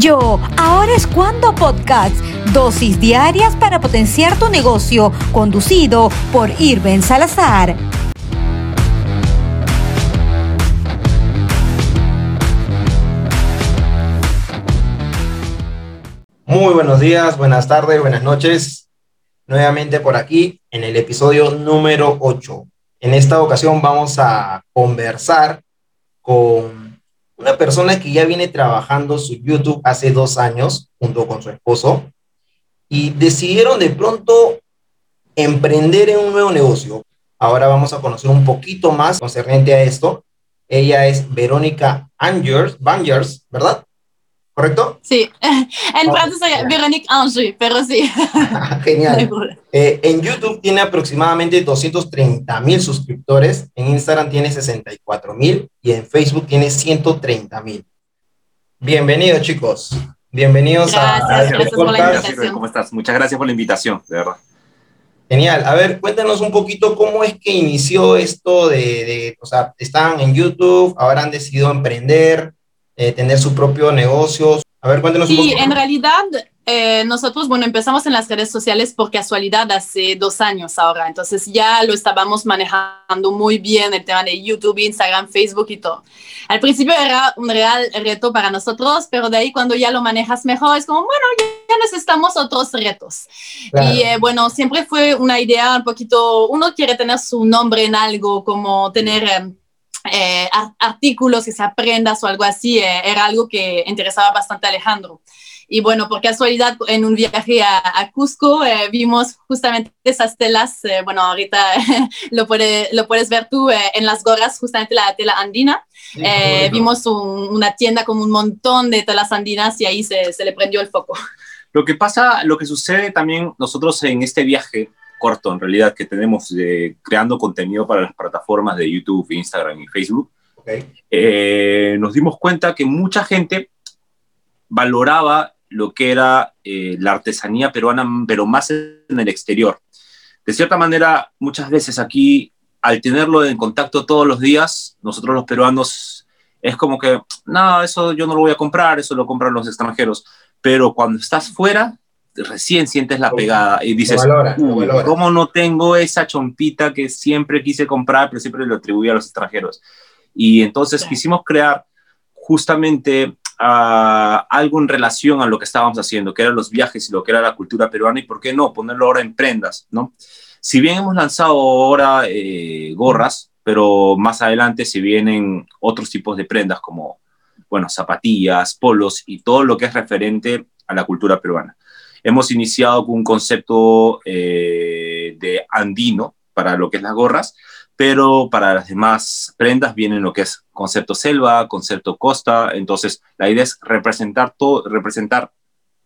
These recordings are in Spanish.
Yo, ahora es cuando podcast, dosis diarias para potenciar tu negocio, conducido por Irben Salazar. Muy buenos días, buenas tardes, buenas noches. Nuevamente por aquí en el episodio número 8. En esta ocasión vamos a conversar con una persona que ya viene trabajando su YouTube hace dos años junto con su esposo y decidieron de pronto emprender en un nuevo negocio. Ahora vamos a conocer un poquito más concerniente a esto. Ella es Verónica Angers, Bangers, ¿verdad? ¿Correcto? Sí, en francés soy Véronique Ange, pero sí. Genial. Eh, en YouTube tiene aproximadamente 230 mil suscriptores, en Instagram tiene 64 mil y en Facebook tiene 130 mil. Bienvenidos chicos, bienvenidos a, gracias por la invitación. ¿Cómo estás? Muchas gracias por la invitación, de verdad. Genial. A ver, cuéntanos un poquito cómo es que inició esto de, de o sea, están en YouTube, ahora han decidido emprender, eh, tener su propio negocio. A ver, cuéntenos sí, un poco. en realidad eh, nosotros, bueno, empezamos en las redes sociales por casualidad hace dos años ahora, entonces ya lo estábamos manejando muy bien el tema de YouTube, Instagram, Facebook y todo. Al principio era un real reto para nosotros, pero de ahí cuando ya lo manejas mejor es como, bueno, ya necesitamos otros retos. Y eh, bueno, siempre fue una idea un poquito, uno quiere tener su nombre en algo, como tener... Em, eh, artículos que se aprendas o algo así, eh, era algo que interesaba bastante a Alejandro. Y bueno, por casualidad, en un viaje a, Cusco eh, vimos justamente esas telas, bueno, ahorita lo, puede, lo puedes ver tú en las gorras, justamente la tela andina. vimos una tienda con un montón de telas andinas y ahí se, se le prendió el foco. Lo que pasa, lo que sucede también nosotros en este viaje, corto en realidad que tenemos creando contenido para las plataformas de YouTube, Instagram y Facebook, eh, nos dimos cuenta que mucha gente valoraba lo que era eh, la artesanía peruana, pero más en el exterior. De cierta manera, muchas veces aquí, al tenerlo en contacto todos los días, nosotros los peruanos es como que, no, eso yo no lo voy a comprar, eso lo compran los extranjeros. Pero cuando estás fuera, recién sientes la pegada y dices, ¿cómo no tengo esa chompita que siempre quise comprar, pero siempre lo atribuí a los extranjeros? Y entonces quisimos crear justamente ah, algo en relación a lo que estábamos haciendo, que eran los viajes y lo que era la cultura peruana, y por qué no ponerlo ahora en prendas, ¿no? Si bien hemos lanzado ahora eh, gorras, pero más adelante se vienen otros tipos de prendas como, bueno, zapatillas, polos y todo lo que es referente a la cultura peruana. Hemos iniciado con un concepto eh, de andino para lo que es las gorras, pero para las demás prendas viene lo que es concepto selva, concepto costa. Entonces, la idea es representar todo, representar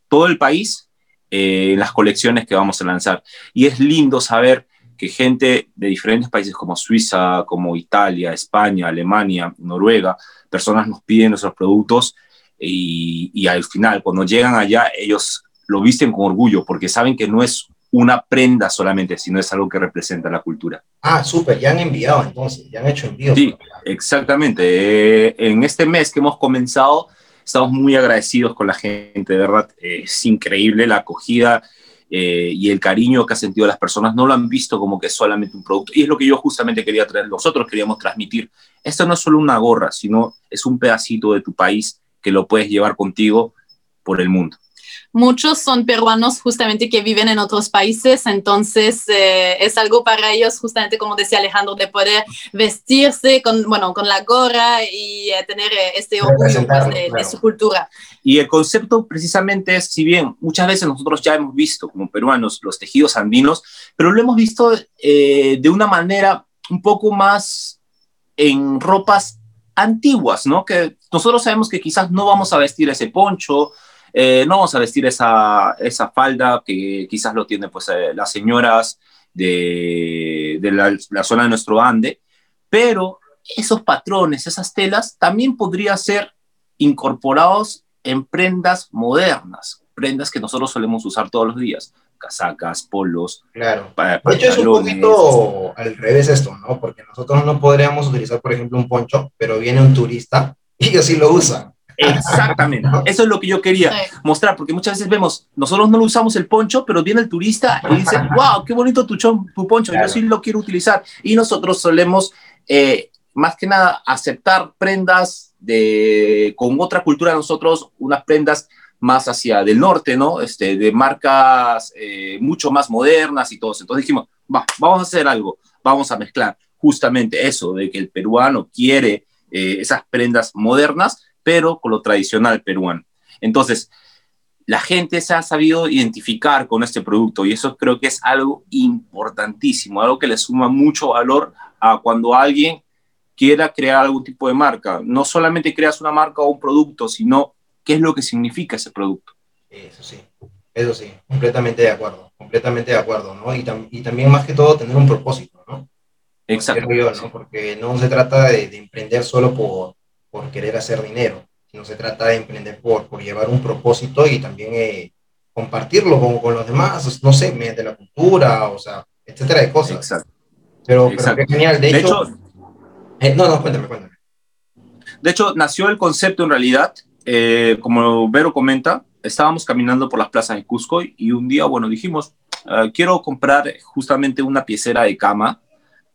todo el país eh, en las colecciones que vamos a lanzar. Y es lindo saber que gente de diferentes países como Suiza, como Italia, España, Alemania, Noruega, personas nos piden nuestros productos y al final, cuando llegan allá, ellos lo visten con orgullo porque saben que no es una prenda solamente, sino es algo que representa la cultura. Ah, súper, ya han enviado entonces, ya han hecho envíos. Sí, exactamente. Eh, en este mes que hemos comenzado, estamos muy agradecidos con la gente, de verdad, es increíble la acogida eh, y el cariño que ha sentido las personas. No lo han visto como que es solamente un producto. Y es lo que yo justamente quería traer, nosotros queríamos transmitir. Esto no es solo una gorra, sino es un pedacito de tu país que lo puedes llevar contigo por el mundo muchos son peruanos justamente que viven en otros países, entonces eh, es algo para ellos justamente como decía Alejandro, de poder vestirse con, bueno, con la gorra y eh, tener eh, este orgullo pues, de, su cultura. Y el concepto precisamente es, si bien muchas veces nosotros ya hemos visto como peruanos los tejidos andinos, pero lo hemos visto de una manera un poco más en ropas antiguas, ¿no? Que nosotros sabemos que quizás no vamos a vestir ese poncho, eh, no vamos a vestir esa, esa, falda que quizás lo tienen pues, eh, las señoras de, de la, zona de nuestro Ande, pero esos patrones, esas telas, también podrían ser incorporados en prendas modernas, prendas que nosotros solemos usar todos los días, casacas, polos. Claro. de hecho, es un poquito al revés esto, ¿no? Porque nosotros no podríamos utilizar, por ejemplo, un poncho, pero viene un turista y así lo usa. Exactamente. Eso es lo que yo quería mostrar, porque muchas veces vemos, nosotros no lo usamos el poncho, pero viene el turista y dice, wow, qué bonito tu, tu poncho, yo sí lo quiero utilizar. Y nosotros solemos, eh, más que nada, aceptar prendas de, con otra cultura de nosotros, unas prendas más hacia del norte, ¿no? Este, de marcas eh, mucho más modernas y todo eso. Entonces dijimos, va, vamos a hacer algo, vamos a mezclar justamente eso, de que el peruano quiere eh, esas prendas modernas, pero con lo tradicional peruano. Entonces, la gente se ha sabido identificar con este producto y eso creo que es algo importantísimo, algo que le suma mucho valor a cuando alguien quiera crear algún tipo de marca. No solamente creas una marca o un producto, sino qué es lo que significa ese producto. Eso sí, eso sí, completamente de acuerdo, completamente de acuerdo, ¿no? Y, y también más que todo tener un propósito, ¿no? Exacto. ¿no? Porque no se trata de, de emprender solo por, por querer hacer dinero, sino se trata de emprender por, por llevar un propósito y también eh, compartirlo con, con, los demás, no sé, mediante la cultura, o sea, etcétera de cosas. Exacto. Pero, Exacto. pero qué genial, de, de hecho... hecho eh, no, no, cuéntame, cuéntame. De hecho, nació el concepto en realidad, eh, como Vero comenta, estábamos caminando por las plazas de Cusco y un día, bueno, dijimos, uh, quiero comprar justamente una piecera de cama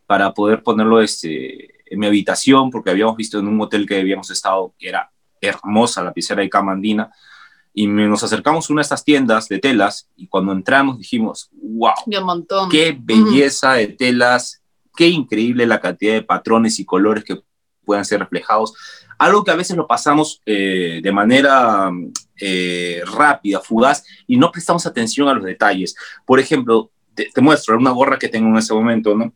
para poder ponerlo este, en mi habitación, porque habíamos visto en un hotel que habíamos estado, que era hermosa la piecera de cama andina, y nos acercamos a una de estas tiendas de telas, y cuando entramos dijimos, wow, montón. qué belleza de telas, qué increíble la cantidad de patrones y colores que puedan ser reflejados. Algo que a veces lo pasamos eh, de manera eh, rápida, fugaz, y no prestamos atención a los detalles. Por ejemplo, te, te muestro una gorra que tengo en ese momento, ¿no?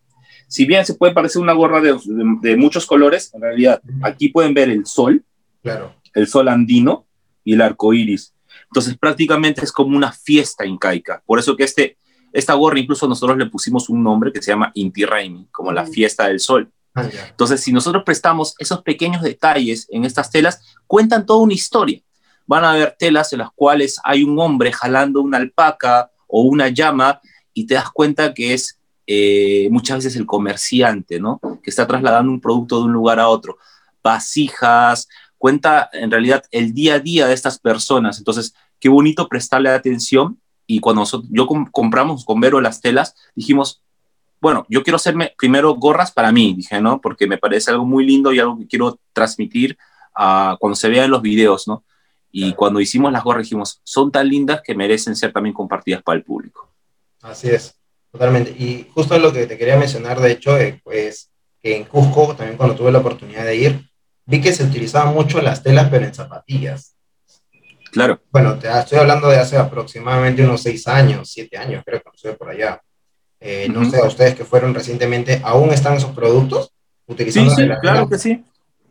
Si bien se puede parecer una gorra de, de, de, muchos colores, en realidad aquí pueden ver el sol, claro. el sol andino y el arco iris. Entonces prácticamente es como una fiesta incaica. Por eso que este, esta gorra incluso nosotros le pusimos un nombre que se llama Inti Raimi, como la fiesta del sol. Ah. Entonces si nosotros prestamos esos pequeños detalles en estas telas, cuentan toda una historia. Van a haber telas en las cuales hay un hombre jalando una alpaca o una llama y te das cuenta que es eh, muchas veces el comerciante, ¿no? Que está trasladando un producto de un lugar a otro. Vasijas, cuenta en realidad el día a día de estas personas. Entonces, qué bonito prestarle atención. Y cuando nosotros, yo comp compramos con Vero las telas, dijimos, bueno, yo quiero hacerme primero gorras para mí, dije, ¿no? Porque me parece algo muy lindo y algo que quiero transmitir uh, cuando se vea en los videos, ¿no? Y claro. cuando hicimos las gorras dijimos, son tan lindas que merecen ser también compartidas para el público. Así es. Totalmente. Y justo lo que te quería mencionar, de hecho, eh, pues que en Cusco, también cuando tuve la oportunidad de ir, vi que se utilizaban mucho las telas, pero en zapatillas. Claro. Bueno, te estoy hablando de hace aproximadamente unos seis años, siete años, creo que estuve por allá. Eh, uh -huh. No sé, a ustedes que fueron recientemente, ¿aún están esos productos? Utilizando sí, sí, claro que sí.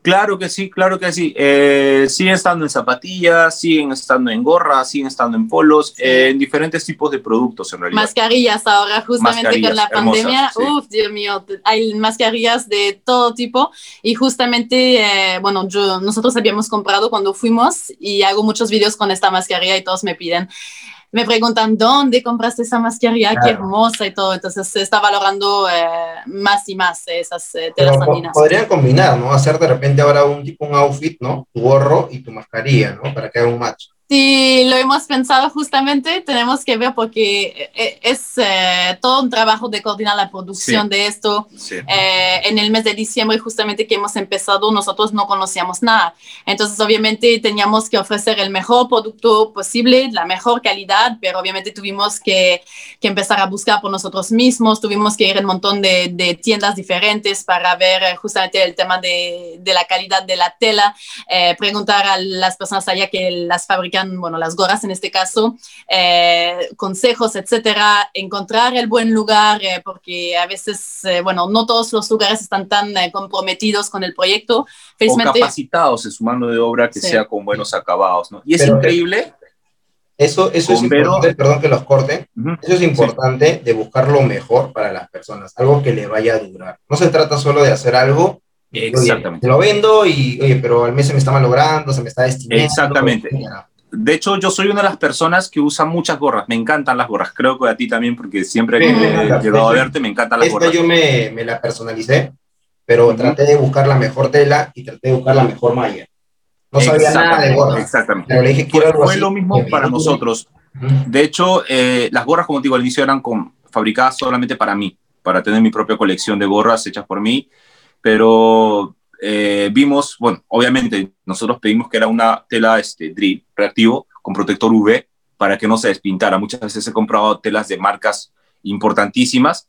Claro que sí, claro que sí. Eh, siguen estando en zapatillas, siguen estando en gorras, siguen estando en polos, sí. eh, en diferentes tipos de productos en realidad. Mascarillas ahora, justamente mascarillas, con la pandemia, sí. uff, Dios mío, hay mascarillas de todo tipo y justamente, eh, bueno, yo, nosotros habíamos comprado cuando fuimos y hago muchos videos con esta mascarilla y todos me piden me preguntan dónde compraste esa mascarilla, claro. qué hermosa y todo. Entonces se está valorando eh, más y más esas eh, telas Pero andinas. Podrían combinar, ¿no? Hacer de repente ahora un tipo un outfit, ¿no? Tu gorro y tu mascarilla, ¿no? Para que haga un match. Sí, lo hemos pensado justamente, tenemos que ver porque eh, es eh, todo un trabajo de coordinar la producción sí. de esto. Sí. Eh, en el mes de diciembre justamente que hemos empezado, nosotros no conocíamos nada. Entonces obviamente teníamos que ofrecer el mejor producto posible, la mejor calidad, pero obviamente tuvimos que, que empezar a buscar por nosotros mismos, tuvimos que ir a un montón de, de tiendas diferentes para ver eh, justamente el tema de, de, la calidad de la tela, eh, preguntar a las personas allá que las fabrican bueno, las gorras en este caso, eh, consejos, etcétera, encontrar el buen lugar, eh, porque a veces, eh, bueno, no todos los lugares están tan eh, comprometidos con el proyecto. Felizmente, o capacitados en su mano de obra que sí. sea con buenos acabados, ¿no? Y es Pero, increíble. Eso, eso es importante, perdón que los corte, uh -huh. eso es importante sí. de buscar lo mejor para las personas, algo que le vaya a durar. No se trata solo de hacer algo Exactamente. Oye, lo vendo y, oye, pero al mes se me está malogrando, se me está destinando. Exactamente. De hecho, yo soy una de las personas que usa muchas gorras. Me encantan las gorras. Creo que a ti también, porque siempre que he llegado a verte, me encantan las Esta gorras. yo me, me, la personalicé, pero uh -huh. traté de buscar la mejor tela y traté de buscar la mejor malla. No sabía nada de gorras. Exactamente. Pero le dije, quiero fue, fue lo mismo para nosotros. De hecho, eh, las gorras, como te digo al inicio, eran con, fabricadas solamente para mí, para tener mi propia colección de gorras hechas por mí. Pero eh, vimos, bueno, obviamente nosotros pedimos que era una tela este, drill reactivo con protector UV para que no se despintara. Muchas veces he comprado telas de marcas importantísimas,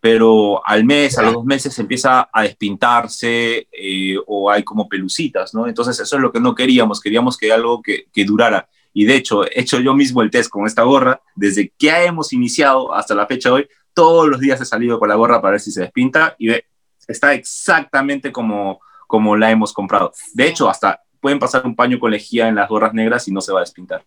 pero al mes, a los dos meses empieza a despintarse eh, o hay como pelucitas, ¿no? Entonces eso es lo que no queríamos, queríamos que algo que, durara. Y de hecho, he hecho yo mismo el test con esta gorra, desde que hemos iniciado hasta la fecha de hoy, todos los días he salido con la gorra para ver si se despinta y ve, está exactamente como, como la hemos comprado. De hecho, hasta pueden pasar un paño con lejía en las gorras negras y no se va a despintar.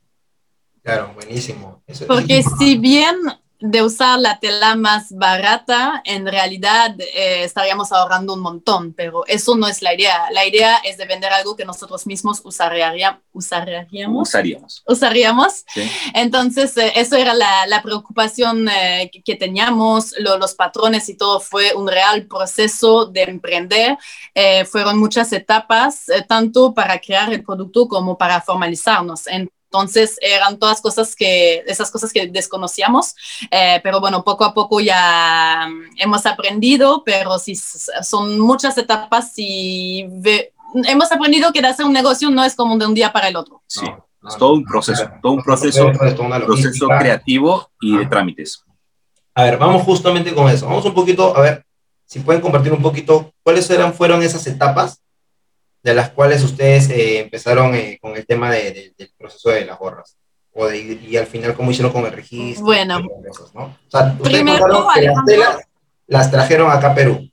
Claro, buenísimo. Porque si bien de usar la tela más barata, en realidad eh, estaríamos ahorrando un montón, pero eso no es la idea. La idea es de vender algo que nosotros mismos usaríamos. Usaríamos. Usaríamos. Entonces, eh, eso era la, la preocupación eh, que, teníamos, los patrones y todo fue un real proceso de emprender. fueron muchas etapas, tanto para crear el producto como para formalizarnos. Entonces eran todas cosas que, esas cosas que desconocíamos, eh, pero bueno, poco a poco ya mm, hemos aprendido, pero sí son muchas etapas y hemos aprendido que hacer un negocio no es como de un día para el otro. Sí, es todo un proceso, todo un proceso, proceso creativo y de trámites. A ver, vamos justamente con eso. Vamos un poquito, a ver, si pueden compartir un poquito cuáles eran, fueron esas etapas de las cuales ustedes eh, empezaron eh, con el tema del proceso de las gorras. O y al final, ¿cómo hicieron con el registro? Bueno, ¿no? o sea, primero, las telas las trajeron acá a Perú.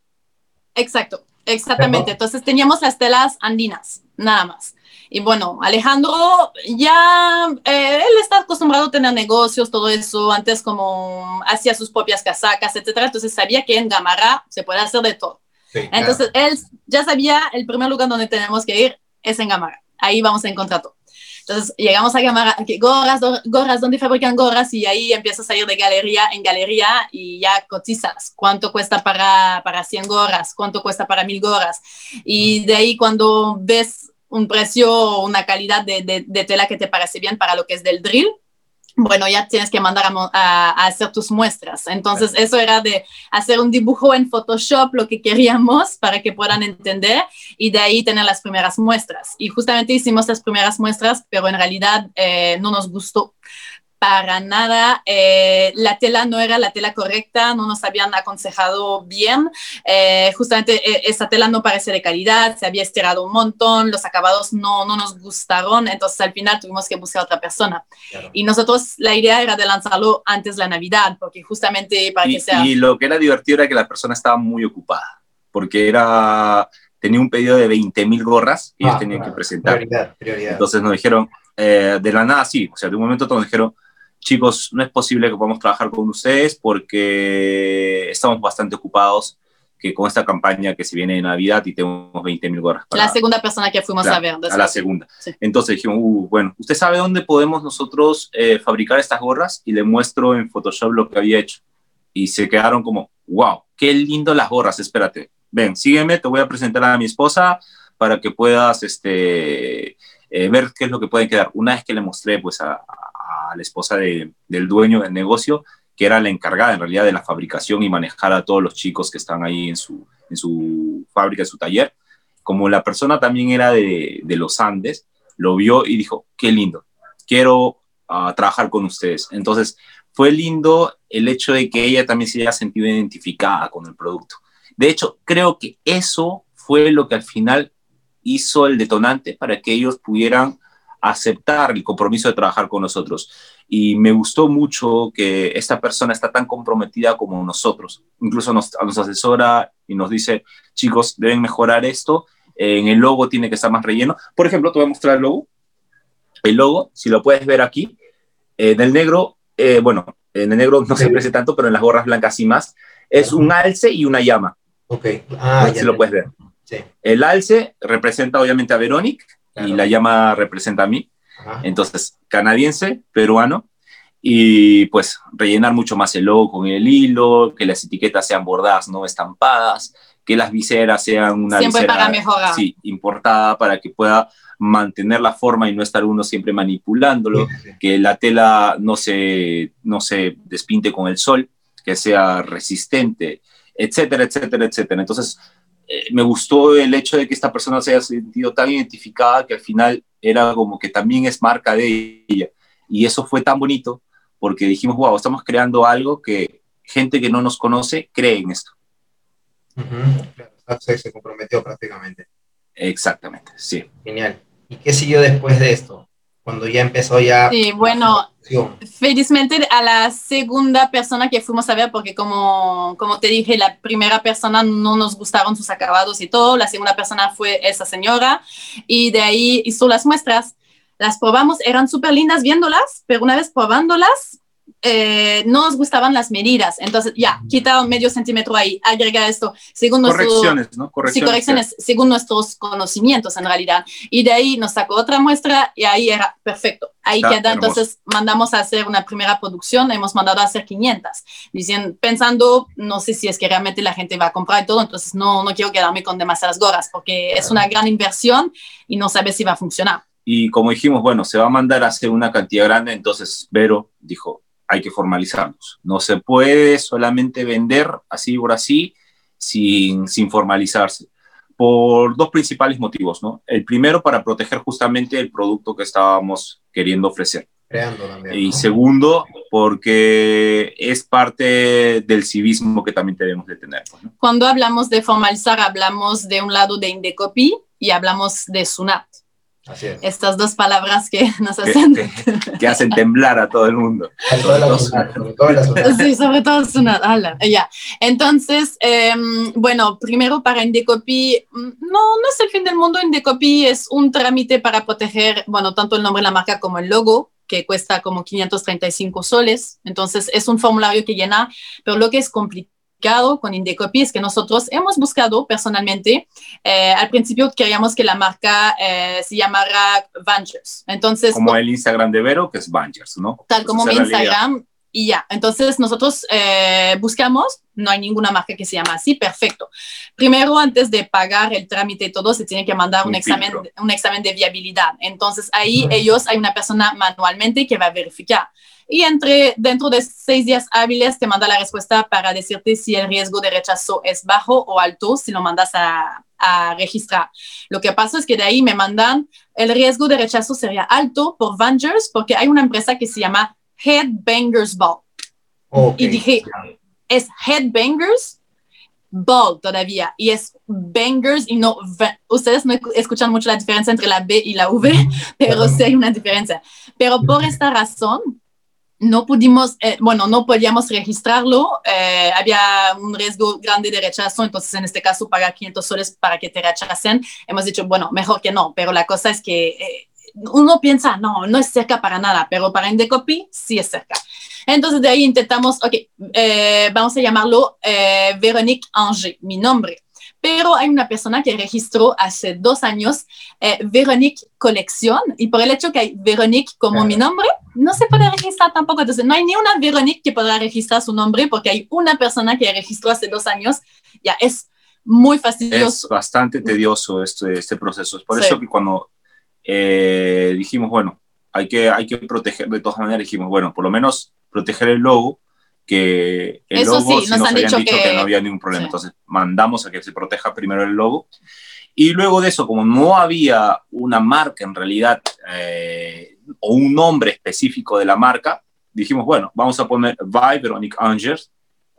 Exacto, exactamente. Entonces teníamos las telas andinas, nada más. Y bueno, Alejandro ya, eh, él está acostumbrado a tener negocios, todo eso, antes como hacía sus propias casacas, etcétera. Entonces sabía que en Gamarra se puede hacer de todo. Entonces, él ya sabía el primer lugar donde tenemos que ir es en Gamara. Ahí vamos a encontrar todo. Entonces, llegamos a Gamara, gorras, gorras, ¿dónde fabrican gorras? Y ahí empiezas a ir de galería en galería y ya cotizas. ¿Cuánto cuesta para, para 100 gorras? ¿Cuánto cuesta para 1000 gorras? Y de ahí cuando ves un precio, una calidad de, de, de tela que te parece bien para lo que es del drill, bueno, ya tienes que mandar a, hacer tus muestras. Entonces, eso era de hacer un dibujo en Photoshop, lo que queríamos para que puedan entender y de ahí tener las primeras muestras. Y justamente hicimos las primeras muestras, pero en realidad eh, no nos gustó para nada. Eh, la tela no era la tela correcta, no nos habían aconsejado bien. Eh, justamente eh, esa tela no parece de calidad, se había estirado un montón, los acabados no, no nos gustaron, entonces al final tuvimos que buscar a otra persona. Y nosotros la idea era de lanzarlo antes de la Navidad, porque justamente para que sea... Y lo que era divertido era que la persona estaba muy ocupada, porque era tenía un pedido de 20 mil gorras y ellos ah, tenían que presentar. Prioridad, prioridad. Entonces nos dijeron, de la nada, sí, o sea, de un momento nos dijeron, chicos, no es posible que podamos trabajar con ustedes porque estamos bastante ocupados que con esta campaña que se viene de Navidad y tenemos 20 mil gorras. la segunda persona que fuimos a ver. A la segunda. Entonces dijimos, uh, bueno, ¿usted sabe dónde podemos nosotros eh, fabricar estas gorras? Y le muestro en Photoshop lo que había hecho. Y se quedaron como, wow, qué lindo las gorras, espérate. Ven, sígueme, te voy a presentar a mi esposa para que puedas este, eh, ver qué es lo que pueden quedar. Una vez que le mostré pues a, la esposa del dueño del negocio, que era la encargada en realidad de la fabricación y manejar a todos los chicos que están ahí en su, en su fábrica, en su taller. Como la persona también era de, de los Andes, lo vio y dijo, qué lindo, quiero ah, trabajar con ustedes. Entonces, fue lindo el hecho de que ella también se haya sentido identificada con el producto. De hecho, creo que eso fue lo que al final hizo el detonante para que ellos pudieran aceptar el compromiso de trabajar con nosotros. Y me gustó mucho que esta persona está tan comprometida como nosotros. Incluso nos, nos asesora y nos dice, chicos, deben mejorar esto. En el logo tiene que estar más relleno. Por ejemplo, te voy a mostrar el logo. El logo, si lo puedes ver aquí, en el negro, eh, bueno, en el negro no se aprecia tanto, pero en las gorras blancas sí más, es un alce y una llama. Ok. Ah, si lo puedes ver. El alce representa obviamente a Verónica y la llama representa a mí. Entonces, canadiense, peruano. y pues rellenar mucho más el logo con el hilo, que las etiquetas sean bordadas, no estampadas, que las viseras sean una siempre visera para mejorar. Sí, importada para que pueda mantener la forma y no estar uno siempre manipulándolo, sí, sí. que la tela no se, no se despinte con el sol, que sea resistente, etcétera, etcétera, etcétera. Entonces, eh, me gustó el hecho de que esta persona se haya sentido tan identificada que al final era como que también es marca de ella. Y eso fue tan bonito porque dijimos, wow, estamos creando algo que gente que no nos conoce cree en esto. Claro, se comprometió prácticamente. Exactamente, sí. Genial. ¿Y qué siguió después de esto? Cuando ya empezó ya... Sí, bueno, felizmente a la segunda persona que fuimos a ver, porque como, como te dije, la primera persona no nos gustaron sus acabados y todo, la segunda persona fue esa señora y de ahí hizo las muestras. Las probamos, eran súper lindas viéndolas, pero una vez probándolas, eh, no nos gustaban las medidas. Entonces, ya, quita medio centímetro ahí, agrega esto, según nuestro- Correcciones, ¿no? Sí, Correcciones. correcciones según nuestros conocimientos en realidad. Y de ahí nos sacó otra muestra y ahí era perfecto. Ahí Está queda. hermoso. Entonces mandamos a hacer una primera producción, hemos mandado a hacer 500, diciendo, pensando, no sé si es que realmente la gente va a comprar y todo, entonces no, no quiero quedarme con demasiadas gorras porque es una gran inversión y no sabes si va a funcionar. Y como dijimos, bueno, se va a mandar a hacer una cantidad grande, entonces Vero dijo, hay que formalizarnos. No se puede solamente vender así por así sin, sin formalizarse. Por dos principales motivos, ¿no? El primero, para proteger justamente el producto que estábamos queriendo ofrecer. Creando también. Y ¿no? segundo, porque es parte del civismo que también debemos de tener. pues, ¿no? Cuando hablamos de formalizar, hablamos de un lado de Indecopy y hablamos de Sunat. Así es. Estas dos palabras que nos hacen... que- que hacen temblar a todo el mundo. A toda la ciudad, sobre todo la. Sí, sobre todo es una ala, ya. Entonces, em, bueno, primero para Indecopy, mm, no, no es el fin del mundo. Indecopy es un trámite para proteger, bueno, tanto el nombre de la marca como el logo, que cuesta como 535 soles. Entonces, es un formulario que llena, pero lo que es complicado con Indecopy es que nosotros hemos buscado personalmente, eh, al principio queríamos que la marca eh, se llamara Ventures. Entonces, Como el Instagram de Vero, que es Bangers, ¿no? tal como mi. Instagram y ya. Entonces nosotros eh, buscamos, no hay ninguna marca que se llama así, perfecto. Primero, antes de pagar el trámite y todo, se tiene que mandar un, Un examen, un examen de viabilidad. Entonces ahí Ujú. ellos, hay una persona manualmente que va a verificar. Y entre, dentro de seis días hábiles te manda la respuesta para decirte si el riesgo de rechazo es bajo o alto, si lo mandas a, a registrar. Lo que pasa es que de ahí me mandan, el riesgo de rechazo sería alto por Vangers porque hay una empresa que se llama Headbangers Ball. Ok. Y dije, es Headbangers Ball todavía. Y es Bangers y no... Ustedes no escuchan mucho la diferencia entre la B y la V, pero sí hay una diferencia. Pero por esta razón, no pudimos, eh, bueno, no podíamos registrarlo, eh, había un riesgo grande de rechazo, entonces en este caso pagar 500 soles para que te rechacen, hemos dicho, bueno, mejor que no, pero la cosa es que eh, uno piensa, no, no es cerca para nada, pero para Indecopy sí es cerca. Entonces de ahí intentamos, ok, vamos a llamarlo eh, Véronique Anger, mi nombre. Pero hay una persona que registró hace dos años eh, Véronique Colección y por el hecho que hay Véronique como Claro. mi nombre, no se puede registrar tampoco. Entonces no hay ni una Véronique que podrá registrar su nombre porque hay una persona que registró hace dos años. Ya es muy Es fastidioso. bastante tedioso este, este proceso. Es por Sí. eso que cuando eh, dijimos, bueno, hay que, hay que proteger, de todas maneras dijimos, bueno, por lo menos proteger el logo, que el Eso logo sí, sí nos nos han habían dicho dicho que... que- no había ningún problema. Sí. Entonces mandamos a que se proteja primero el logo. Y luego de eso, como no había una marca en realidad eh, o un nombre específico de la marca, dijimos, bueno, vamos a poner by Veronique Angers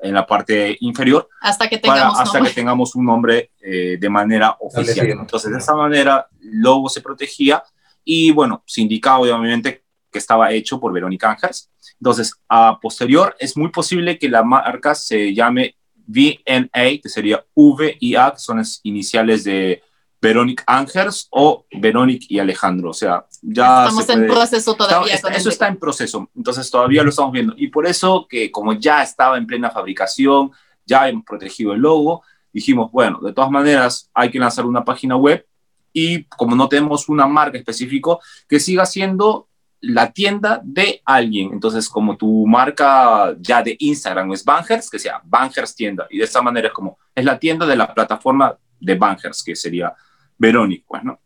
en la parte inferior Hasta que para, tengamos hasta nombre. que tengamos un nombre eh, de manera oficial. Entonces, de esa manera, el logo se protegía y, bueno, se indicaba obviamente que estaba hecho por Verónica Ángels. Entonces, a posterior, es muy posible que la marca se llame VNA, que sería V y A, que son las iniciales de Verónica Ángels o Verónica y Alejandro. O sea, ya Estamos se en puede- proceso todavía. Está- eso el- está en proceso, entonces todavía lo estamos viendo. Y por eso que como ya estaba en plena fabricación, ya hemos protegido el logo, dijimos, bueno, de todas maneras hay que lanzar una página web y como no tenemos una marca específica, que siga siendo la tienda de alguien. Entonces, como tu marca ya de Instagram es Bangers, que sea Bangers tienda. Y de esta manera es como, es la tienda de la plataforma de Bangers, que sería Verónica, pues, ¿no?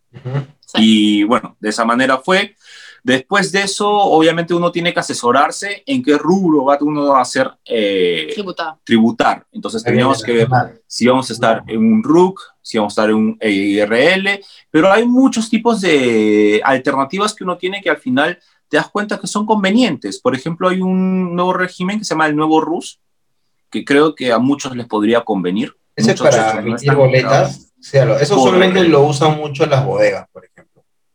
Y bueno, de esa manera fue. Después de eso, obviamente uno tiene que asesorarse en qué rubro va uno a hacer eh, tributar. tributar. Entonces teníamos que ver si vamos a estar en un RUC, si vamos a estar en un IRL, pero hay muchos tipos de alternativas que uno tiene que al final te das cuenta que son convenientes. Por ejemplo, hay un nuevo régimen que se llama el nuevo RUS, que creo que a muchos les podría convenir. Ese para emitir boletas, eso solamente lo usan mucho las bodegas, por ejemplo.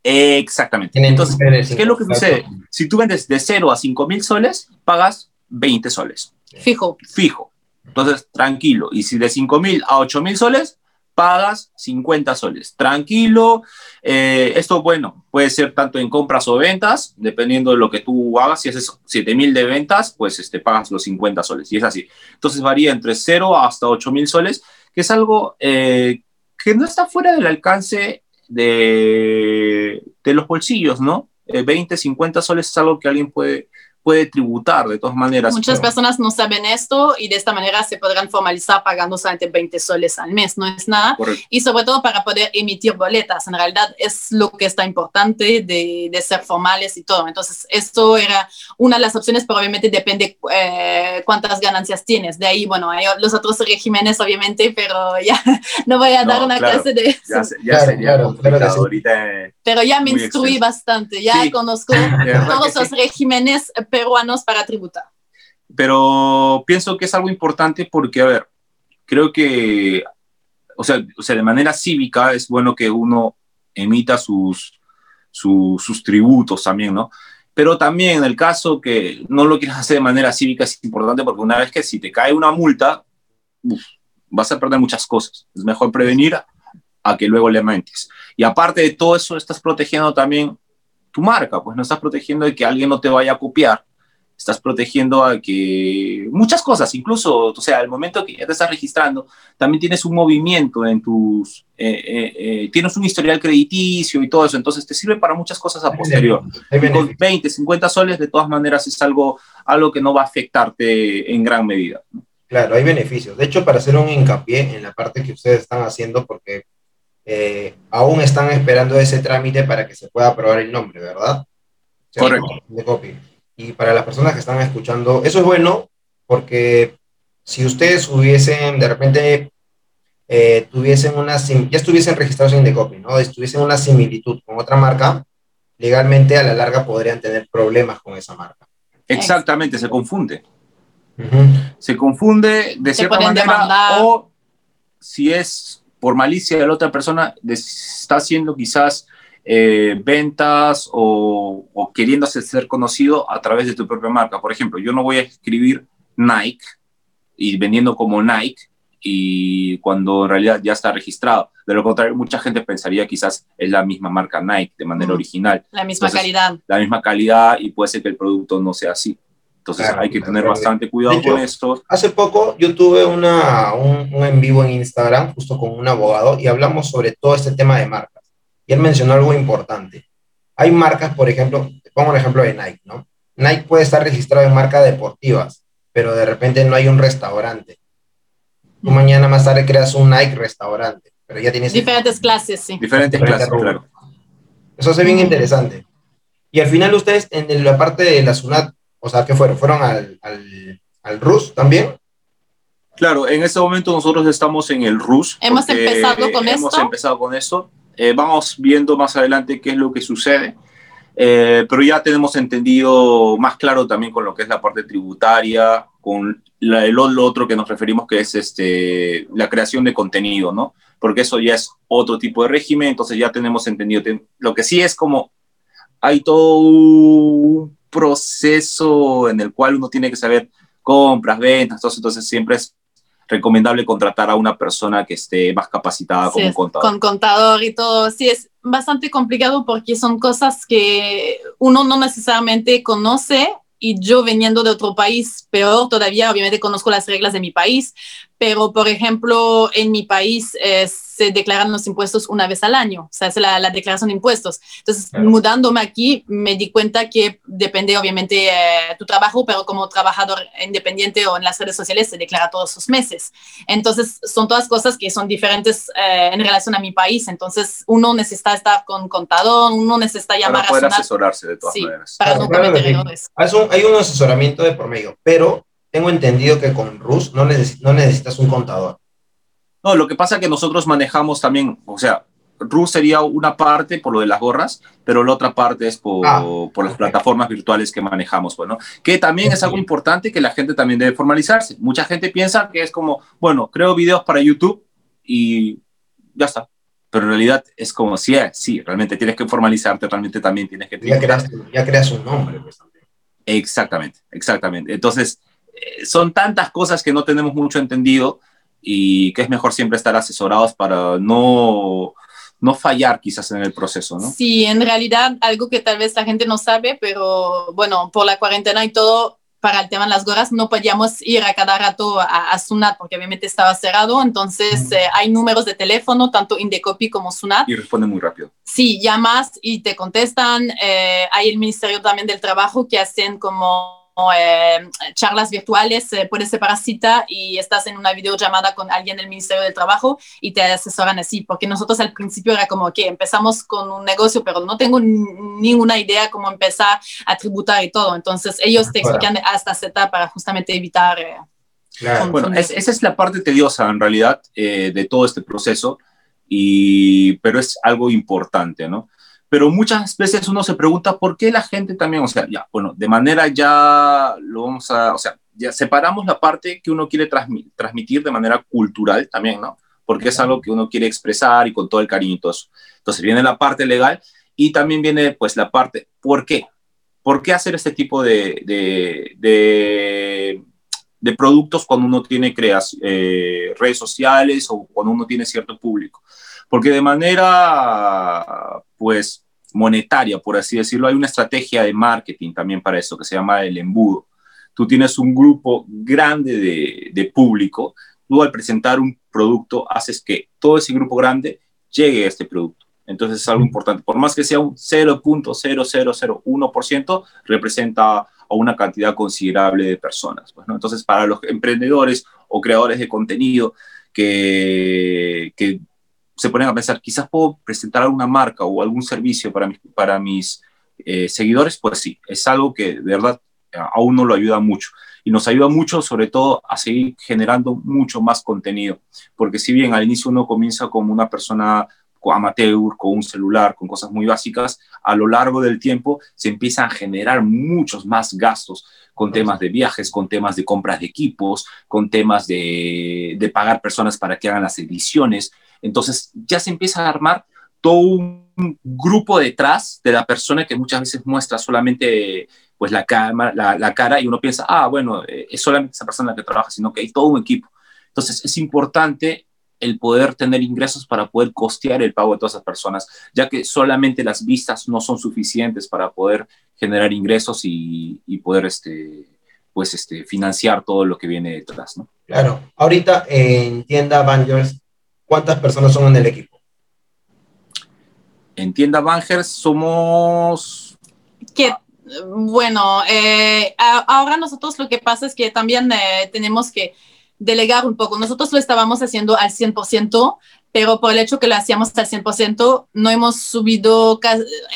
Exactamente. Entonces, ¿qué es lo que sucede? Si tú vendes de 0 a 5 mil soles, pagas 20 soles. Fijo. Fijo. Entonces, tranquilo. Y si de 5 mil a 8 mil soles, pagas 50 soles. Tranquilo. Eh, esto, bueno, puede ser tanto en compras o ventas, dependiendo de lo que tú hagas. Si haces 7 mil de ventas, pues este, pagas los 50 soles. Y es así. Entonces, varía entre 0 hasta 8 mil soles, que es algo eh, que no está fuera del alcance de, de los bolsillos, ¿no? 20, eh, 50 soles es algo que alguien puede, puede tributar de todas maneras. Muchas personas no saben esto y de esta manera se podrán formalizar pagando solamente 20 soles al mes, no es nada. Y sobre todo para poder emitir boletas, en realidad es lo que está importante de, de ser formales y todo. Entonces, esto era una de las opciones, pero obviamente depende eh, cuántas ganancias tienes. De ahí, bueno, hay los otros regímenes, obviamente, pero ya no voy a dar una clase de eso. Ya, sería ahorita. Pero ya me instruí bastante, ya conozco todos los regímenes peruanos para tributar. Pero pienso que es algo importante porque, a ver, creo que, o sea, o sea de manera cívica es bueno que uno emita sus, sus, tributos también, ¿no? Pero también en el caso que no lo quieras hacer de manera cívica es importante porque una vez que si te cae una multa, vas a perder muchas cosas. Es mejor prevenir a que luego le mentes. Y aparte de todo eso, estás protegiendo también tu marca, pues no estás protegiendo de que alguien no te vaya a copiar, estás protegiendo a que muchas cosas, incluso, o sea, al momento que ya te estás registrando, también tienes un movimiento en tus, eh, eh, eh, tienes un historial crediticio y todo eso, entonces te sirve para muchas cosas a posterior. Con 20, 50 soles, de todas maneras, es algo, algo que no va a afectarte en gran medida. Claro, hay beneficios. De hecho, para hacer un hincapié en la parte que ustedes están haciendo, porque eh, aún están esperando ese trámite para que se pueda aprobar el nombre, ¿verdad? Correcto. Y para las personas que están escuchando, eso es bueno porque si ustedes hubiesen, de repente, eh, tuviesen una, ya estuviesen registrados en Indecopy, ¿no? Estuviesen una similitud con otra marca, legalmente a la larga podrían tener problemas con esa marca. Exactamente, se confunde. Se confunde de cierta manera o si es por malicia de la otra persona está haciendo quizás eh, ventas o, o queriendo ser conocido a través de tu propia marca. Por ejemplo, yo no voy a escribir Nike y vendiendo como Nike y cuando en realidad ya está registrado. De lo contrario, mucha gente pensaría quizás es la misma marca Nike de manera original. La misma calidad. La misma calidad y puede ser que el producto no sea así. Entonces hay que tener bastante cuidado con esto. Hace poco yo tuve una, un, un, en vivo en Instagram justo con un abogado y hablamos sobre todo este tema de marcas. Y él mencionó algo importante. Hay marcas, por ejemplo, pongo un ejemplo de Nike, ¿no? Nike puede estar registrado en marcas deportivas, pero de repente no hay un restaurante. Tú mañana más tarde creas un Nike restaurante, pero ya tienes... Diferentes clases, sí. Diferentes, clases, claro. Eso hace bien interesante. Y al final ustedes, en la parte de la SUNAT, o sea, ¿qué fueron? ¿Fueron al, al, al RUS también? Claro, en este momento nosotros estamos en el RUS. Hemos empezado con hemos esto. empezado con eso. Eh, vamos viendo más adelante qué es lo que sucede. Eh, pero ya tenemos entendido más claro también con lo que es la parte tributaria, con la, el, lo otro que nos referimos que es este, la creación de contenido, ¿no? Porque eso ya es otro tipo de régimen, entonces ya tenemos entendido. Lo que sí es como hay todo un proceso en el cual uno tiene que saber compras, ventas, entonces siempre es recomendable contratar a una persona que esté más capacitada como contador. Con contador y todo, sí, es bastante complicado porque son cosas que uno no necesariamente conoce y yo veniendo de otro país, peor todavía, obviamente conozco las reglas de mi país, pero por ejemplo, en mi país es se declaran los impuestos una vez al año, o sea, es la, la declaración de impuestos. Entonces, mudándome aquí, me di cuenta que depende obviamente eh, tu trabajo, pero como trabajador independiente o en las redes sociales se declara todos los meses. Entonces, son todas cosas que son diferentes eh, en relación a mi país. Entonces, uno necesita estar con contador, uno necesita llamar para poder asesorarse de todas maneras. Para no cometer errores. Hay un asesoramiento de por medio, pero tengo entendido que con RUS no, no necesitas un contador. No, lo que pasa es que nosotros manejamos también, o sea, RUS sería una parte por lo de las gorras, pero la otra parte es por, ah, por las plataformas virtuales que manejamos, bueno, pues, que también es algo importante que la gente también debe formalizarse. Mucha gente piensa que es como, bueno, creo videos para YouTube y ya está. Pero en realidad es como, sí, sí, realmente tienes que formalizarte, realmente también tienes que... Ya creas, ya creas un nombre. Pues, exactamente, exactamente. Entonces, eh, son tantas cosas que no tenemos mucho entendido y que es mejor siempre estar asesorados para no, no fallar quizás en el proceso, ¿no? Sí, en realidad algo que tal vez la gente no sabe, pero bueno, por la cuarentena y todo, para el tema de las gorras no podíamos ir a cada rato a, Sunat porque obviamente estaba cerrado, entonces eh, hay números de teléfono, tanto Indecopy como Sunat. Y responden muy rápido. Sí, llamas y te contestan. Eh, hay el Ministerio también del Trabajo que hacen como eh, charlas virtuales, eh, puedes separar cita y estás en una videollamada con alguien del Ministerio del Trabajo y te asesoran así, porque nosotros al principio era como que empezamos con un negocio, pero no tengo ninguna idea cómo empezar a tributar y todo. Entonces ellos te explican hasta Z para justamente evitar... Eh, bueno, esa es la parte tediosa en realidad de todo este proceso, y, pero es algo importante, ¿no? Pero muchas veces uno se pregunta por qué la gente también, o sea, ya, bueno, de manera ya lo vamos a, o sea, ya separamos la parte que uno quiere transmitir de manera cultural también, ¿no? Porque es algo que uno quiere expresar y con todo el cariño y todo eso. Entonces viene la parte legal y también viene pues la parte, ¿por qué? ¿Por qué hacer este tipo de, de, de, de productos cuando uno tiene creas, eh, redes sociales o cuando uno tiene cierto público? Porque de manera, pues, monetaria, por así decirlo, hay una estrategia de marketing también para eso que se llama el embudo. Tú tienes un grupo grande de, de público, tú al presentar un producto haces que todo ese grupo grande llegue a este producto. Entonces es algo importante. Por más que sea un 0.0001%, representa a una cantidad considerable de personas. Pues. Entonces, para los emprendedores o creadores de contenido que, que se ponen a pensar, quizás puedo presentar alguna marca o algún servicio para mis, para mis eh, seguidores, pues sí, es algo que de verdad a uno lo ayuda mucho. Y nos ayuda mucho, sobre todo, a seguir generando mucho más contenido. Porque si bien al inicio uno comienza como una persona amateur, con un celular, con cosas muy básicas, a lo largo del tiempo se empiezan a generar muchos más gastos con temas de viajes, con temas de compras de equipos, con temas de, de pagar personas para que hagan las ediciones. Entonces ya se empieza a armar todo un grupo detrás de la persona que muchas veces muestra solamente pues la, la, cara y uno piensa, ah, bueno, eh, es solamente esa persona la que trabaja, sino que hay todo un equipo. Entonces es importante el poder tener ingresos para poder costear el pago de todas esas personas, ya que solamente las vistas no son suficientes para poder generar ingresos y, poder este, pues este, financiar todo lo que viene detrás. ¿no? Claro, ahorita en tienda Bangers ¿Cuántas personas son en el equipo? En tienda Bangers somos... Que, bueno, eh, ahora nosotros lo que pasa es que también eh, tenemos que delegar un poco. Nosotros lo estábamos haciendo al 100%, pero por el hecho que lo hacíamos al 100%, no hemos subido,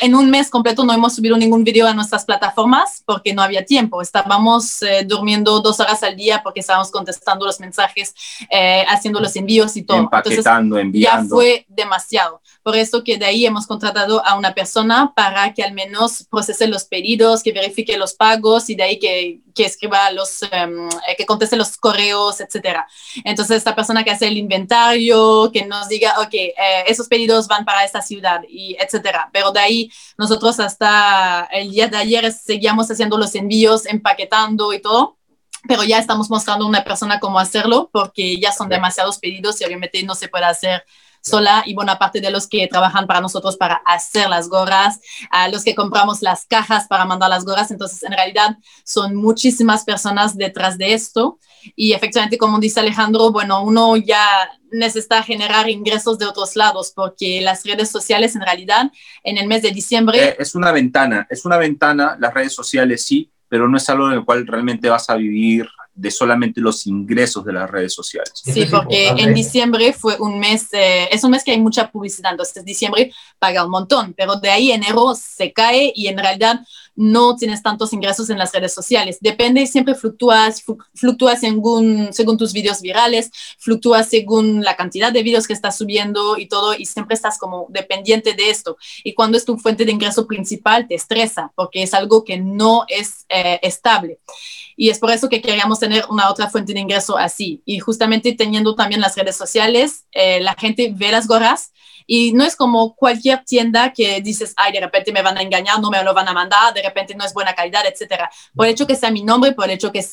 en un mes completo no hemos subido ningún video a nuestras plataformas porque no había tiempo. Estábamos eh, durmiendo dos horas al día porque estábamos contestando los mensajes, eh, haciendo los envíos y todo. Empaquetando, enviando. Ya fue demasiado. Por eso que de ahí hemos contratado a una persona para que al menos procese los pedidos, que verifique los pagos y de ahí que, que escriba los, em, eh, que conteste los correos, etcétera. Entonces, esta persona que hace el inventario, que nos diga, ok, eh, esos pedidos van para esta ciudad y etcétera. Pero de ahí nosotros hasta el día de ayer seguíamos haciendo los envíos, empaquetando y todo pero ya estamos mostrando a una persona cómo hacerlo porque ya son demasiados pedidos y obviamente no se puede hacer sola y buena parte de los que trabajan para nosotros para hacer las gorras, a los que compramos las cajas para mandar las gorras. Entonces, en realidad, son muchísimas personas detrás de esto. Y efectivamente, como dice Alejandro, bueno, uno ya necesita generar ingresos de otros lados porque las redes sociales en realidad en el mes de diciembre... Eh, es una ventana, es una ventana, las redes sociales sí, pero no es algo en el cual realmente vas a vivir de solamente los ingresos de las redes sociales. Sí, porque en diciembre fue un mes, eh, es un mes que hay mucha publicidad, entonces diciembre paga un montón, pero de ahí enero se cae y en realidad no tienes tantos ingresos en las redes sociales. Depende, siempre fluctúas, fluctúas según, tus videos virales, fluctúas según la cantidad de videos que estás subiendo y todo, y siempre estás como dependiente de esto. Y cuando es tu fuente de ingreso principal, te estresa porque es algo que no es eh, estable. Y es por eso que queríamos tener una otra fuente de ingreso así. Y justamente teniendo también las redes sociales, eh, la gente ve las gorras y no es como cualquier tienda que dices, ay, de repente me van a engañar, no me lo van a mandar, de repente no es buena calidad, etcétera. Por el hecho que sea mi nombre, por el hecho que,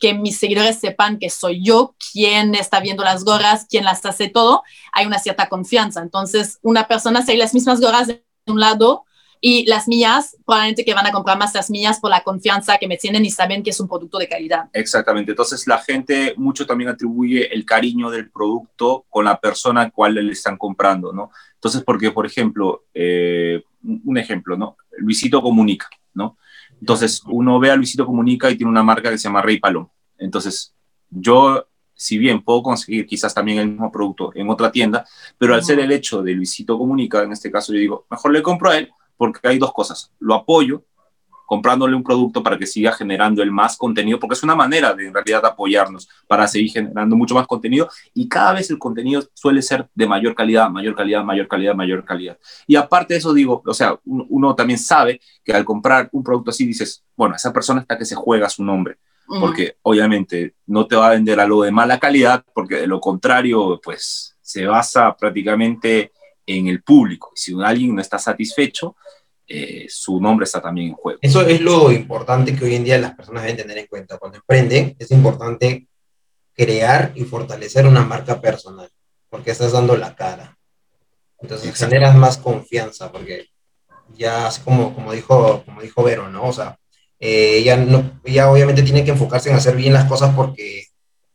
que mis seguidores sepan que soy yo quien está viendo las gorras, quien las hace todo, hay una cierta confianza. Entonces, una persona se las mismas gorras de un lado y las mías, probablemente que van a comprar más las mías por la confianza que me tienen y saben que es un producto de calidad. Exactamente. Entonces la gente mucho también atribuye el cariño del producto con la persona a cual le están comprando, ¿no? Entonces, porque, por ejemplo, eh, un ejemplo, ¿no? Luisito Comunica, ¿no? Entonces, uno ve a Luisito Comunica y tiene una marca que se llama Rey Palom. Entonces, yo si bien puedo conseguir quizás también el mismo producto en otra tienda, pero al ser el hecho de Luisito Comunica, en este caso yo digo, mejor le compro a él porque hay dos cosas. Lo apoyo comprándole un producto para que siga generando el más contenido, porque es una manera de en realidad apoyarnos para seguir generando mucho más contenido y cada vez el contenido suele ser de mayor calidad, mayor calidad, mayor calidad, mayor calidad. Y aparte de eso digo, o sea, uno, también sabe que al comprar un producto así dices, bueno, esa persona está que se juega su nombre, porque obviamente no te va a vender algo de mala calidad, porque de lo contrario, pues se basa prácticamente en el público. Si alguien no está satisfecho, eh, su nombre está también en juego. Eso es lo importante que hoy en día las personas deben tener en cuenta. Cuando emprenden, es importante crear y fortalecer una marca personal, porque estás dando la cara. Entonces generas más confianza, porque ya es como, como, dijo, como dijo Vero, ¿no? O sea, eh, ella, no, ella obviamente tiene que enfocarse en hacer bien las cosas porque,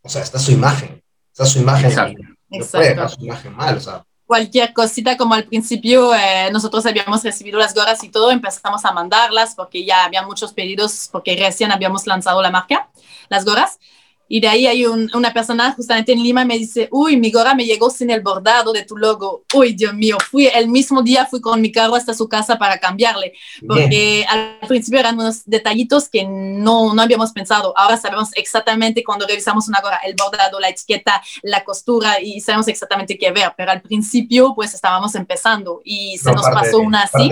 o sea, está su imagen, está su imagen. Exacto. No puede dejar su imagen mal, o sea, cualquier cosita, como al principio eh, nosotros habíamos recibido las gorras y todo, empezamos a mandarlas porque ya había muchos pedidos, porque recién habíamos lanzado la marca, las gorras. Y de ahí hay una persona justamente en Lima y me dice, uy, mi gorra me llegó sin el bordado de tu logo. Uy, Dios mío, fui el mismo día, fui con mi carro hasta su casa para cambiarle, porque al principio eran unos detallitos que no, no habíamos pensado. Ahora sabemos exactamente cuando revisamos una gorra, el bordado, la etiqueta, la costura y sabemos exactamente qué ver, pero al principio pues estábamos empezando y se nos pasó una así.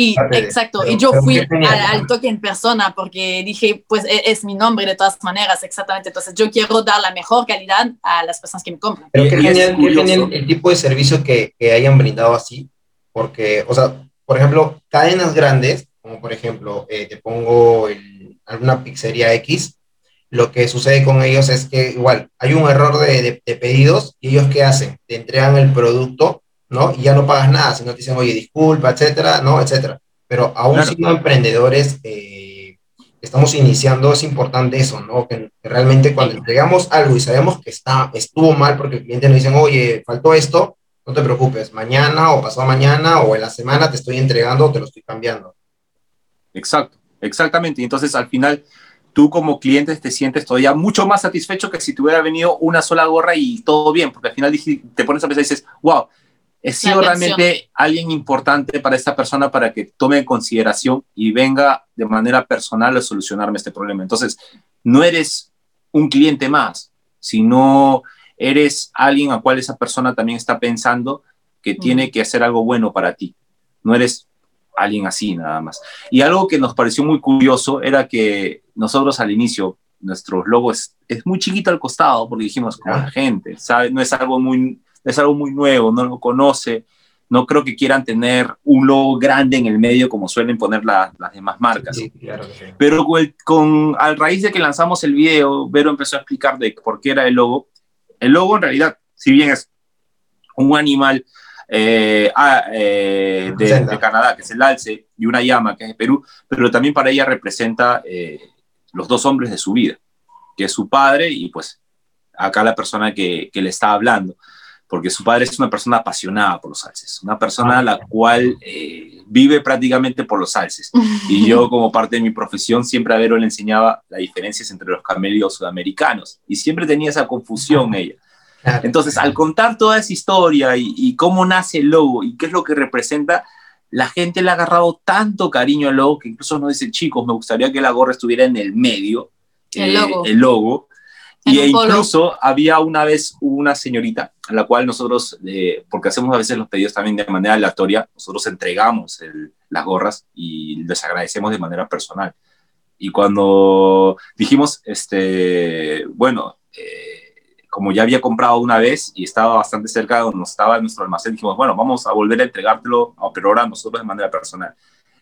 Y exacto, y yo fui al, toque en persona porque dije, pues e, es, mi nombre de todas maneras, exactamente. Entonces yo quiero dar la mejor calidad a las personas que me compran. Pero qué genial, genial, el tipo de servicio que, que, hayan brindado así, porque, o sea, por ejemplo, cadenas grandes, como por ejemplo, eh, te pongo el, alguna pizzería X, lo que sucede con ellos es que igual hay un error de, de, de pedidos y ellos qué hacen? Te entregan el producto ¿no? Y ya no pagas nada, sino te dicen, oye, disculpa, etcétera, ¿no? Etcétera. Pero aún siendo emprendedores, eh, estamos iniciando, es importante eso, ¿no? Que, realmente cuando entregamos algo y sabemos que está, estuvo mal porque el cliente nos dice, oye, faltó esto, no te preocupes, mañana o pasado mañana o en la semana te estoy entregando o te lo estoy cambiando. Exacto, exactamente. Y entonces al final tú como cliente te sientes todavía mucho más satisfecho que si te hubiera venido una sola gorra y todo bien, porque al final te pones a pensar y dices, wow, he sido realmente alguien importante para esta persona para que tome en consideración y venga de manera personal a solucionarme este problema. Entonces, no eres un cliente más, sino eres alguien a cual esa persona también está pensando que tiene que hacer algo bueno para ti. No eres alguien así nada más. Y algo que nos pareció muy curioso era que nosotros al inicio, nuestro logo es, muy chiquito al costado porque dijimos, como la gente, ¿sabe? No es algo muy es algo muy nuevo, no lo conoce, no creo que quieran tener un logo grande en el medio como suelen poner las demás marcas. Pero con, al raíz de que lanzamos el video, Vero empezó a explicar de por qué era el logo. El logo en realidad, si bien es un animal eh, ah, eh, de, Canadá, que es el alce, y una llama, que es de Perú, pero también para ella representa eh, los dos hombres de su vida. que es su padre y pues acá la persona que, que le está hablando, porque su padre es una persona apasionada por los salses, una persona a la cual eh, vive prácticamente por los salses. Y yo como parte de mi profesión siempre a Vero le enseñaba las diferencias entre los camellos sudamericanos y siempre tenía esa confusión ella. Entonces, al contar toda esa historia y, y, cómo nace el logo y qué es lo que representa, la gente le ha agarrado tanto cariño al logo que incluso nos dicen, chicos, me gustaría que la gorra estuviera en el medio, el, eh, logo. el logo. Y e incluso había una vez una señorita a la cual nosotros, eh, porque hacemos a veces los pedidos también de manera aleatoria, nosotros entregamos el, las gorras y les agradecemos de manera personal. Y cuando dijimos, este, bueno, eh, como ya había comprado una vez y estaba bastante cerca de donde estaba nuestro almacén, dijimos, bueno, vamos a volver a entregártelo, pero ahora nosotros de manera personal.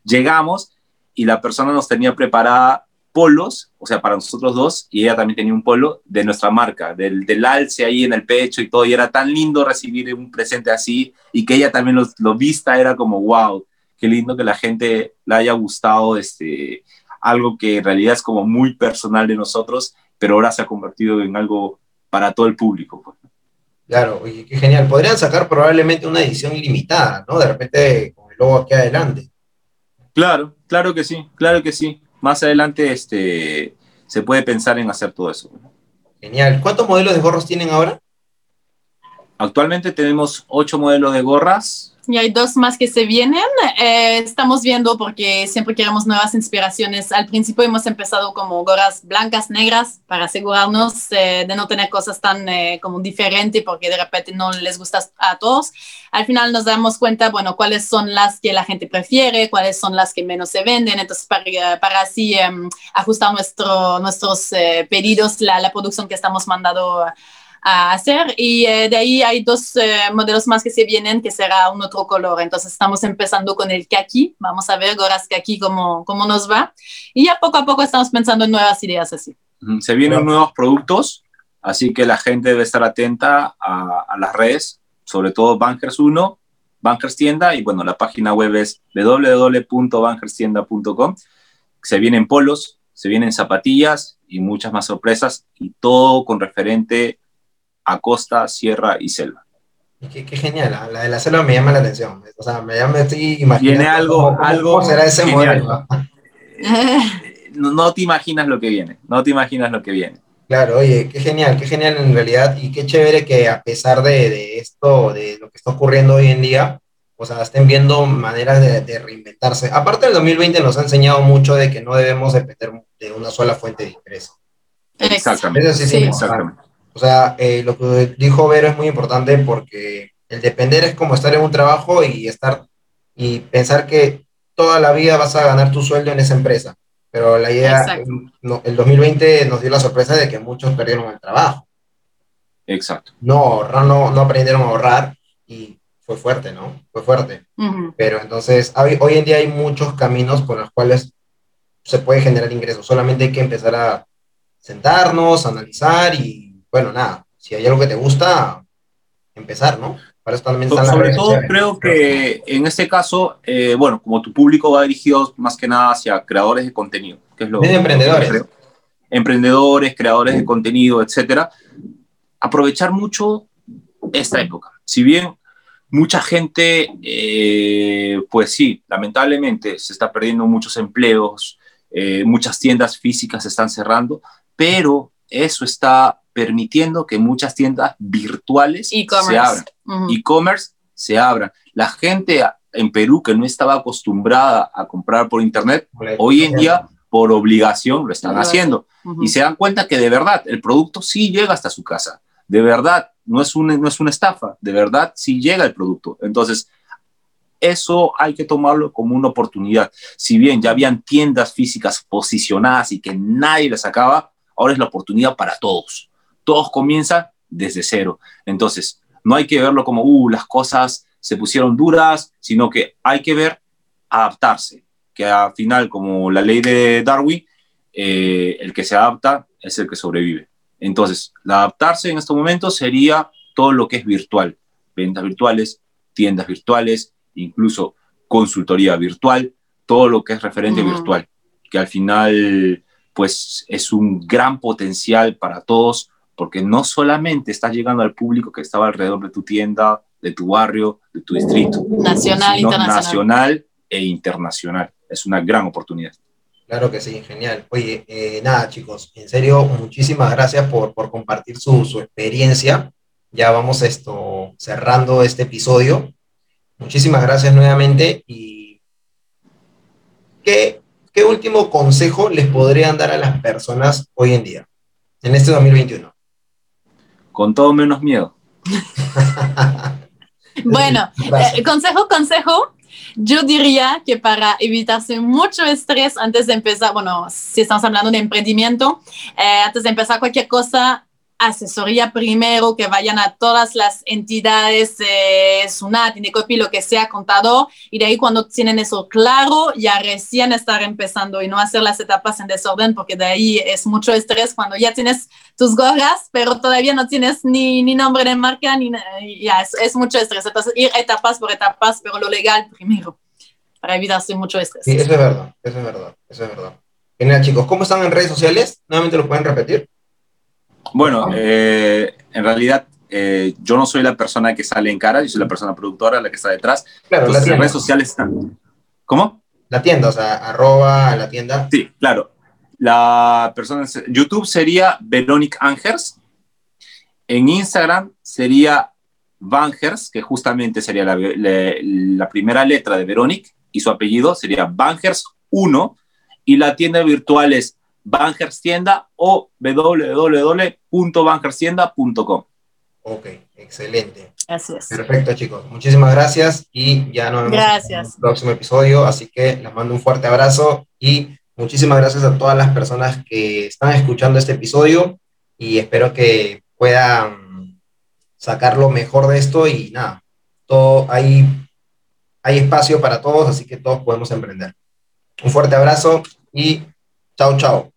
Llegamos y la persona nos tenía preparada polos, o sea, para nosotros dos, y ella también tenía un polo de nuestra marca, del, del alce ahí en el pecho y todo, y era tan lindo recibir un presente así, y que ella también lo, lo vista, era como, wow, qué lindo que la gente le haya gustado este, algo que en realidad es como muy personal de nosotros, pero ahora se ha convertido en algo para todo el público. Pues. Claro, oye, qué genial. Podrían sacar probablemente una edición limitada, ¿no? De repente con el logo aquí adelante. Claro, claro que sí, claro que sí. Más adelante este, se puede pensar en hacer todo eso. Genial. ¿Cuántos modelos de gorros tienen ahora? Actualmente tenemos ocho modelos de gorras, y hay dos más que se vienen. Eh, estamos viendo porque siempre queremos nuevas inspiraciones. Al principio hemos empezado como gorras blancas, negras, para asegurarnos eh, de no tener cosas tan eh, como diferentes porque de repente no les gusta a todos. Al final nos damos cuenta, bueno, cuáles son las que la gente prefiere, cuáles son las que menos se venden. Entonces, para, para así em, ajustar nuestro, nuestros pedidos, la, la producción que estamos mandando a hacer y eh, de ahí hay dos eh, modelos más que se vienen que será un otro color. Entonces estamos empezando con el kaki, vamos a ver gorras kaki cómo, cómo nos va y ya poco a poco estamos pensando en nuevas ideas así. Se vienen nuevos productos, así que la gente debe estar atenta a, a las redes, sobre todo Bankers 1, Bankers Tienda y bueno, la página web es www.bankerstienda.com. Se vienen polos, se vienen zapatillas y muchas más sorpresas y todo con referente a costa, sierra y selva. Qué, qué, genial, la de la selva me llama la atención. O sea, me, llama, estoy imaginando. Viene algo, cómo, algo cómo será ese genial. modelo. no, no, te imaginas lo que viene, no te imaginas lo que viene. Claro, oye, qué genial, qué genial en realidad y qué chévere que a pesar de, de esto, de lo que está ocurriendo hoy en día, o sea, estén viendo maneras de, de, reinventarse. Aparte, el 2020 nos ha enseñado mucho de que no debemos depender de una sola fuente de ingreso. Exactamente. Eso sí, sí, exactamente. O sea, eh, lo que dijo Vero es muy importante porque el depender es como estar en un trabajo y estar y pensar que toda la vida vas a ganar tu sueldo en esa empresa. Pero la idea, no, el 2020 nos dio la sorpresa de que muchos perdieron el trabajo. Exacto. No, no, no aprendieron a ahorrar y fue fuerte, ¿no? Fue fuerte. Uh -huh. Pero entonces, hoy, hoy en día hay muchos caminos por los cuales se puede generar ingresos. Solamente hay que empezar a sentarnos, analizar y bueno, nada, si hay algo que te gusta, empezar, ¿no? Para eso también están Sobre todo creo que en este caso, eh, bueno, como tu público va dirigido más que nada hacia creadores de contenido, que es lo de emprendedores. Lo emprendedores, creadores de contenido, etcétera, aprovechar mucho esta época. Si bien mucha gente, eh, pues sí, lamentablemente se está perdiendo muchos empleos, eh, muchas tiendas físicas se están cerrando, pero eso está permitiendo que muchas tiendas virtuales e se abran. Uh -huh. E-commerce se abran. La gente en Perú que no estaba acostumbrada a comprar por internet, hoy en día por obligación lo están haciendo. Uh -huh. Y se dan cuenta que de verdad el producto sí llega hasta su casa. De verdad, no es, un, no es una estafa, de verdad sí llega el producto. Entonces, eso hay que tomarlo como una oportunidad. Si bien ya habían tiendas físicas posicionadas y que nadie las sacaba, ahora es la oportunidad para todos todos comienzan desde cero. Entonces, no hay que verlo como, uh, las cosas se pusieron duras, sino que hay que ver adaptarse, que al final, como la ley de Darwin, eh, el que se adapta es el que sobrevive. Entonces, la adaptarse en estos momentos sería todo lo que es virtual, ventas virtuales, tiendas virtuales, incluso consultoría virtual, todo lo que es referente mm. virtual, que al final pues es un gran potencial para todos, porque no solamente estás llegando al público que estaba alrededor de tu tienda, de tu barrio, de tu distrito, nacional, internacional. nacional e internacional. Es una gran oportunidad. Claro que sí, genial. Oye, eh, nada chicos, en serio, muchísimas gracias por, por compartir su, su, experiencia. Ya vamos esto, cerrando este episodio. Muchísimas gracias nuevamente y ¿qué, ¿qué último consejo les podrían dar a las personas hoy en día, en este 2021? Con todo menos miedo. bueno, eh, consejo, consejo, yo diría que para evitarse mucho estrés antes de empezar, bueno, si estamos hablando de emprendimiento, eh, antes de empezar cualquier cosa, asesoría primero, que vayan a todas las entidades, eh, SUNAT, INECOPI, lo que sea, contador, y de ahí cuando tienen eso claro, ya recién estar empezando y no hacer las etapas en desorden, porque de ahí es mucho estrés cuando ya tienes tus gorras, pero todavía no tienes ni, ni nombre de marca, ni ya es, es, mucho estrés. Entonces, ir etapas por etapas, pero lo legal primero, para evitarse mucho estrés. Sí, eso es verdad, eso es verdad, eso es verdad. Genial, chicos. ¿Cómo están en redes sociales? Nuevamente lo pueden repetir. Bueno, eh, en realidad eh, yo no soy la persona que sale en cara, yo soy la persona productora, la que está detrás. Claro, Entonces, las redes sociales están. ¿Cómo? La tienda, o sea, arroba la tienda. Sí, claro. La persona, YouTube sería Veronic Angers. En Instagram sería Vangers, que justamente sería la, la, la primera letra de Veronic, y su apellido sería Vangers1. Y la tienda virtual es Bangers Tienda o www.bangerstienda.com. Ok, excelente. Así es. Perfecto, chicos. Muchísimas gracias y ya nos vemos gracias. en el próximo episodio. Así que les mando un fuerte abrazo y muchísimas gracias a todas las personas que están escuchando este episodio y espero que puedan sacar lo mejor de esto y nada, todo hay, hay espacio para todos, así que todos podemos emprender. Un fuerte abrazo y chao, chao.